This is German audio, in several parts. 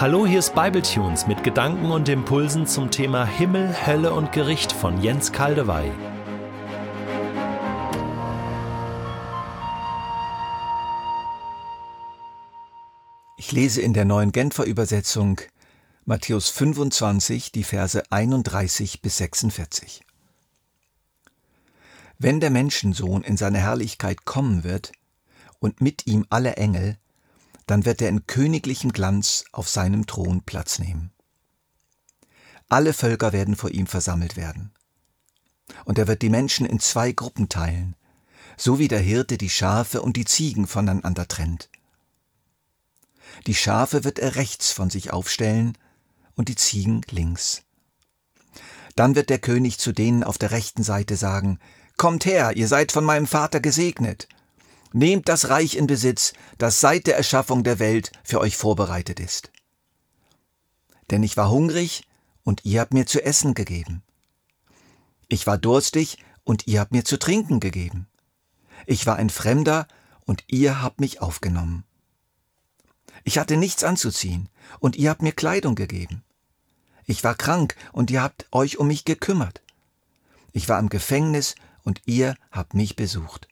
Hallo, hier ist Bibletunes mit Gedanken und Impulsen zum Thema Himmel, Hölle und Gericht von Jens Kaldewey. Ich lese in der neuen Genfer Übersetzung Matthäus 25, die Verse 31 bis 46. Wenn der Menschensohn in seine Herrlichkeit kommen wird und mit ihm alle Engel, dann wird er in königlichem Glanz auf seinem Thron Platz nehmen. Alle Völker werden vor ihm versammelt werden. Und er wird die Menschen in zwei Gruppen teilen, so wie der Hirte die Schafe und die Ziegen voneinander trennt. Die Schafe wird er rechts von sich aufstellen und die Ziegen links. Dann wird der König zu denen auf der rechten Seite sagen, Kommt her, ihr seid von meinem Vater gesegnet, Nehmt das Reich in Besitz, das seit der Erschaffung der Welt für euch vorbereitet ist. Denn ich war hungrig und ihr habt mir zu essen gegeben. Ich war durstig und ihr habt mir zu trinken gegeben. Ich war ein Fremder und ihr habt mich aufgenommen. Ich hatte nichts anzuziehen und ihr habt mir Kleidung gegeben. Ich war krank und ihr habt euch um mich gekümmert. Ich war im Gefängnis und ihr habt mich besucht.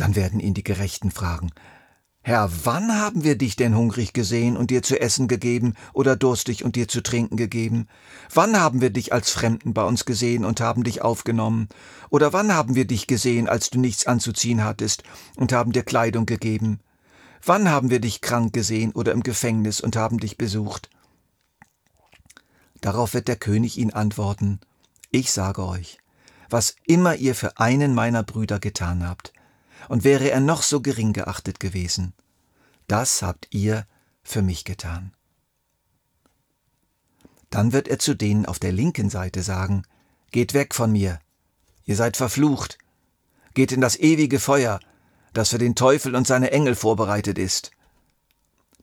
Dann werden ihn die Gerechten fragen, Herr, wann haben wir dich denn hungrig gesehen und dir zu essen gegeben oder durstig und dir zu trinken gegeben? Wann haben wir dich als Fremden bei uns gesehen und haben dich aufgenommen? Oder wann haben wir dich gesehen, als du nichts anzuziehen hattest und haben dir Kleidung gegeben? Wann haben wir dich krank gesehen oder im Gefängnis und haben dich besucht? Darauf wird der König ihn antworten, Ich sage euch, was immer ihr für einen meiner Brüder getan habt, und wäre er noch so gering geachtet gewesen. Das habt ihr für mich getan. Dann wird er zu denen auf der linken Seite sagen, Geht weg von mir, ihr seid verflucht, geht in das ewige Feuer, das für den Teufel und seine Engel vorbereitet ist.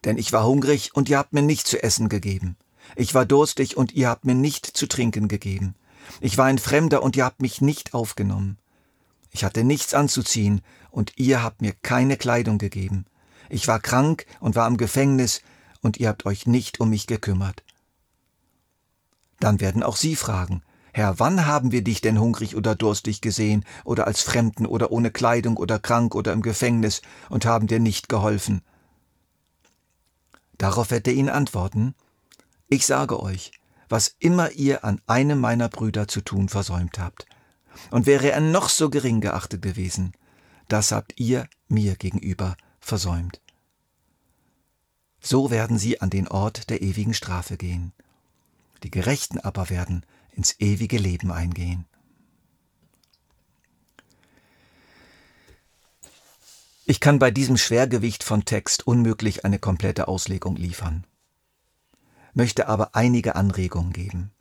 Denn ich war hungrig und ihr habt mir nicht zu essen gegeben. Ich war durstig und ihr habt mir nicht zu trinken gegeben. Ich war ein Fremder und ihr habt mich nicht aufgenommen. Ich hatte nichts anzuziehen, und ihr habt mir keine Kleidung gegeben. Ich war krank und war im Gefängnis, und ihr habt euch nicht um mich gekümmert. Dann werden auch sie fragen, Herr, wann haben wir dich denn hungrig oder durstig gesehen, oder als Fremden oder ohne Kleidung oder krank oder im Gefängnis, und haben dir nicht geholfen? Darauf wird er ihnen antworten, Ich sage euch, was immer ihr an einem meiner Brüder zu tun versäumt habt, und wäre er noch so gering geachtet gewesen, das habt ihr mir gegenüber versäumt. So werden sie an den Ort der ewigen Strafe gehen. Die Gerechten aber werden ins ewige Leben eingehen. Ich kann bei diesem Schwergewicht von Text unmöglich eine komplette Auslegung liefern, möchte aber einige Anregungen geben.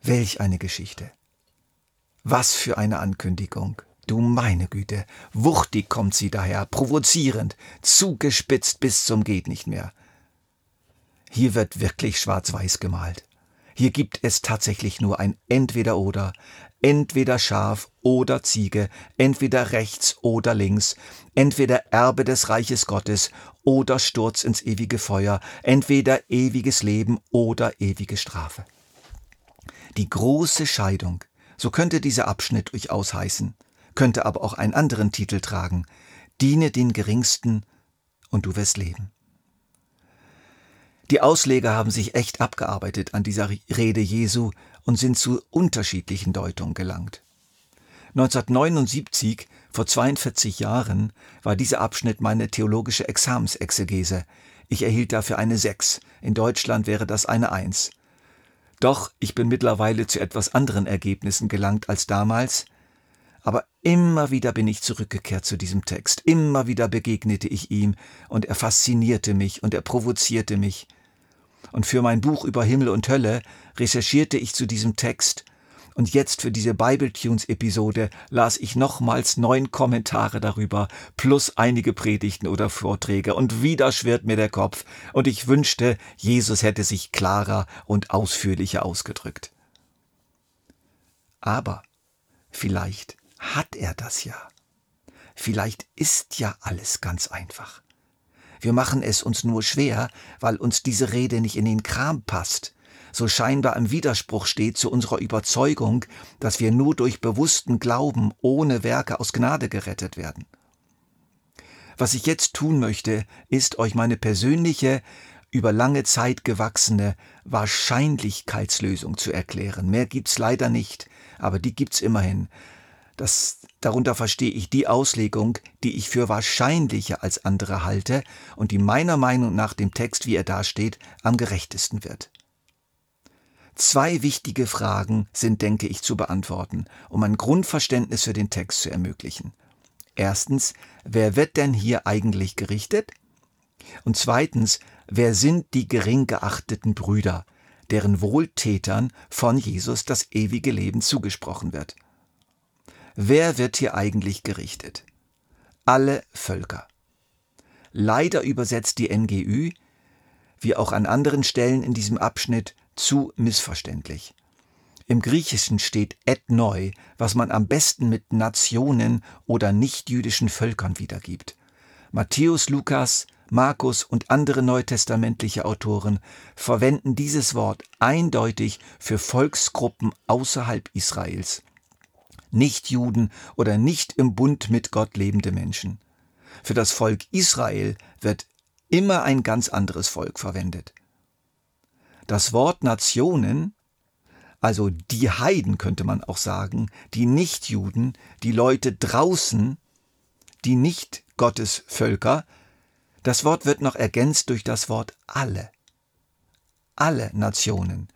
Welch eine Geschichte! Was für eine Ankündigung. Du meine Güte, wuchtig kommt sie daher, provozierend, zugespitzt bis zum geht nicht mehr. Hier wird wirklich schwarz-weiß gemalt. Hier gibt es tatsächlich nur ein entweder oder, entweder Schaf oder Ziege, entweder rechts oder links, entweder Erbe des Reiches Gottes oder Sturz ins ewige Feuer, entweder ewiges Leben oder ewige Strafe. Die große Scheidung so könnte dieser Abschnitt durchaus heißen, könnte aber auch einen anderen Titel tragen, Diene den Geringsten und du wirst leben. Die Ausleger haben sich echt abgearbeitet an dieser Rede Jesu und sind zu unterschiedlichen Deutungen gelangt. 1979, vor 42 Jahren, war dieser Abschnitt meine theologische Examensexegese. Ich erhielt dafür eine 6. In Deutschland wäre das eine 1. Doch ich bin mittlerweile zu etwas anderen Ergebnissen gelangt als damals, aber immer wieder bin ich zurückgekehrt zu diesem Text, immer wieder begegnete ich ihm, und er faszinierte mich und er provozierte mich. Und für mein Buch über Himmel und Hölle recherchierte ich zu diesem Text und jetzt für diese Bible-Tunes-Episode las ich nochmals neun Kommentare darüber, plus einige Predigten oder Vorträge, und wieder schwirrt mir der Kopf, und ich wünschte, Jesus hätte sich klarer und ausführlicher ausgedrückt. Aber vielleicht hat er das ja. Vielleicht ist ja alles ganz einfach. Wir machen es uns nur schwer, weil uns diese Rede nicht in den Kram passt, so scheinbar im Widerspruch steht zu unserer Überzeugung, dass wir nur durch bewussten Glauben ohne Werke aus Gnade gerettet werden. Was ich jetzt tun möchte, ist euch meine persönliche, über lange Zeit gewachsene Wahrscheinlichkeitslösung zu erklären. Mehr gibt's leider nicht, aber die gibt's immerhin. Das, darunter verstehe ich die Auslegung, die ich für wahrscheinlicher als andere halte und die meiner Meinung nach dem Text, wie er dasteht, am gerechtesten wird. Zwei wichtige Fragen sind, denke ich, zu beantworten, um ein Grundverständnis für den Text zu ermöglichen. Erstens, wer wird denn hier eigentlich gerichtet? Und zweitens, wer sind die gering geachteten Brüder, deren Wohltätern von Jesus das ewige Leben zugesprochen wird? Wer wird hier eigentlich gerichtet? Alle Völker. Leider übersetzt die NGÜ, wie auch an anderen Stellen in diesem Abschnitt, zu missverständlich. Im Griechischen steht ethnoi, was man am besten mit Nationen oder nichtjüdischen Völkern wiedergibt. Matthäus, Lukas, Markus und andere neutestamentliche Autoren verwenden dieses Wort eindeutig für Volksgruppen außerhalb Israels. Nichtjuden oder nicht im Bund mit Gott lebende Menschen. Für das Volk Israel wird immer ein ganz anderes Volk verwendet. Das Wort Nationen also die Heiden könnte man auch sagen, die Nichtjuden, die Leute draußen, die nicht Gottes Völker. Das Wort wird noch ergänzt durch das Wort alle. Alle Nationen.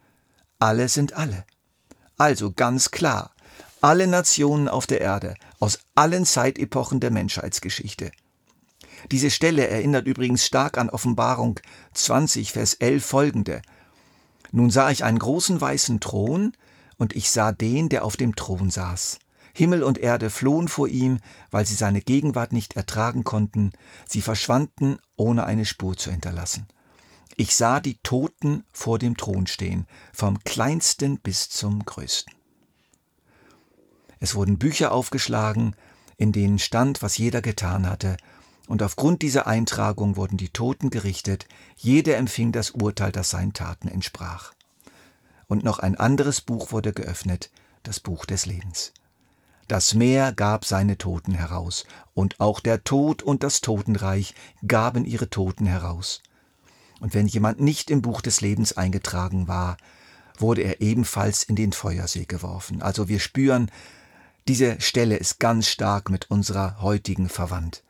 Alle sind alle. Also ganz klar, alle Nationen auf der Erde, aus allen Zeitepochen der Menschheitsgeschichte. Diese Stelle erinnert übrigens stark an Offenbarung 20, Vers 11 folgende. Nun sah ich einen großen weißen Thron, und ich sah den, der auf dem Thron saß. Himmel und Erde flohen vor ihm, weil sie seine Gegenwart nicht ertragen konnten, sie verschwanden, ohne eine Spur zu hinterlassen. Ich sah die Toten vor dem Thron stehen, vom kleinsten bis zum größten. Es wurden Bücher aufgeschlagen, in denen stand, was jeder getan hatte, und aufgrund dieser Eintragung wurden die Toten gerichtet, jeder empfing das Urteil, das seinen Taten entsprach. Und noch ein anderes Buch wurde geöffnet, das Buch des Lebens. Das Meer gab seine Toten heraus, und auch der Tod und das Totenreich gaben ihre Toten heraus. Und wenn jemand nicht im Buch des Lebens eingetragen war, wurde er ebenfalls in den Feuersee geworfen. Also wir spüren, diese Stelle ist ganz stark mit unserer heutigen verwandt.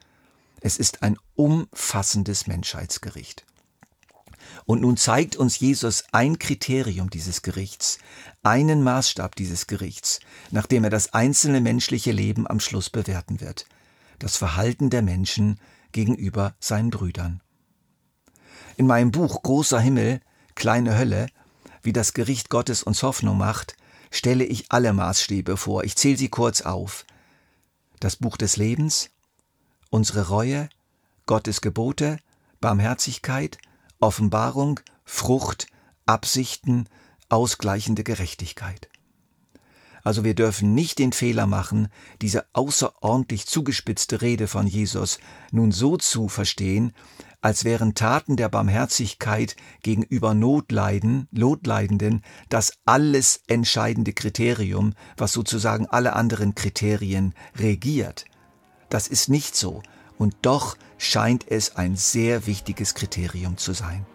Es ist ein umfassendes Menschheitsgericht. Und nun zeigt uns Jesus ein Kriterium dieses Gerichts, einen Maßstab dieses Gerichts, nachdem er das einzelne menschliche Leben am Schluss bewerten wird, das Verhalten der Menschen gegenüber seinen Brüdern. In meinem Buch Großer Himmel, kleine Hölle, wie das Gericht Gottes uns Hoffnung macht, stelle ich alle Maßstäbe vor. Ich zähle sie kurz auf. Das Buch des Lebens, unsere Reue, Gottes Gebote, Barmherzigkeit, Offenbarung, Frucht, Absichten, ausgleichende Gerechtigkeit. Also wir dürfen nicht den Fehler machen, diese außerordentlich zugespitzte Rede von Jesus nun so zu verstehen, als wären Taten der Barmherzigkeit gegenüber Notleiden, Notleidenden das alles entscheidende Kriterium, was sozusagen alle anderen Kriterien regiert. Das ist nicht so, und doch scheint es ein sehr wichtiges Kriterium zu sein.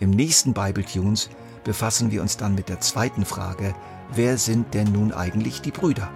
Im nächsten Bible Tunes befassen wir uns dann mit der zweiten Frage, wer sind denn nun eigentlich die Brüder?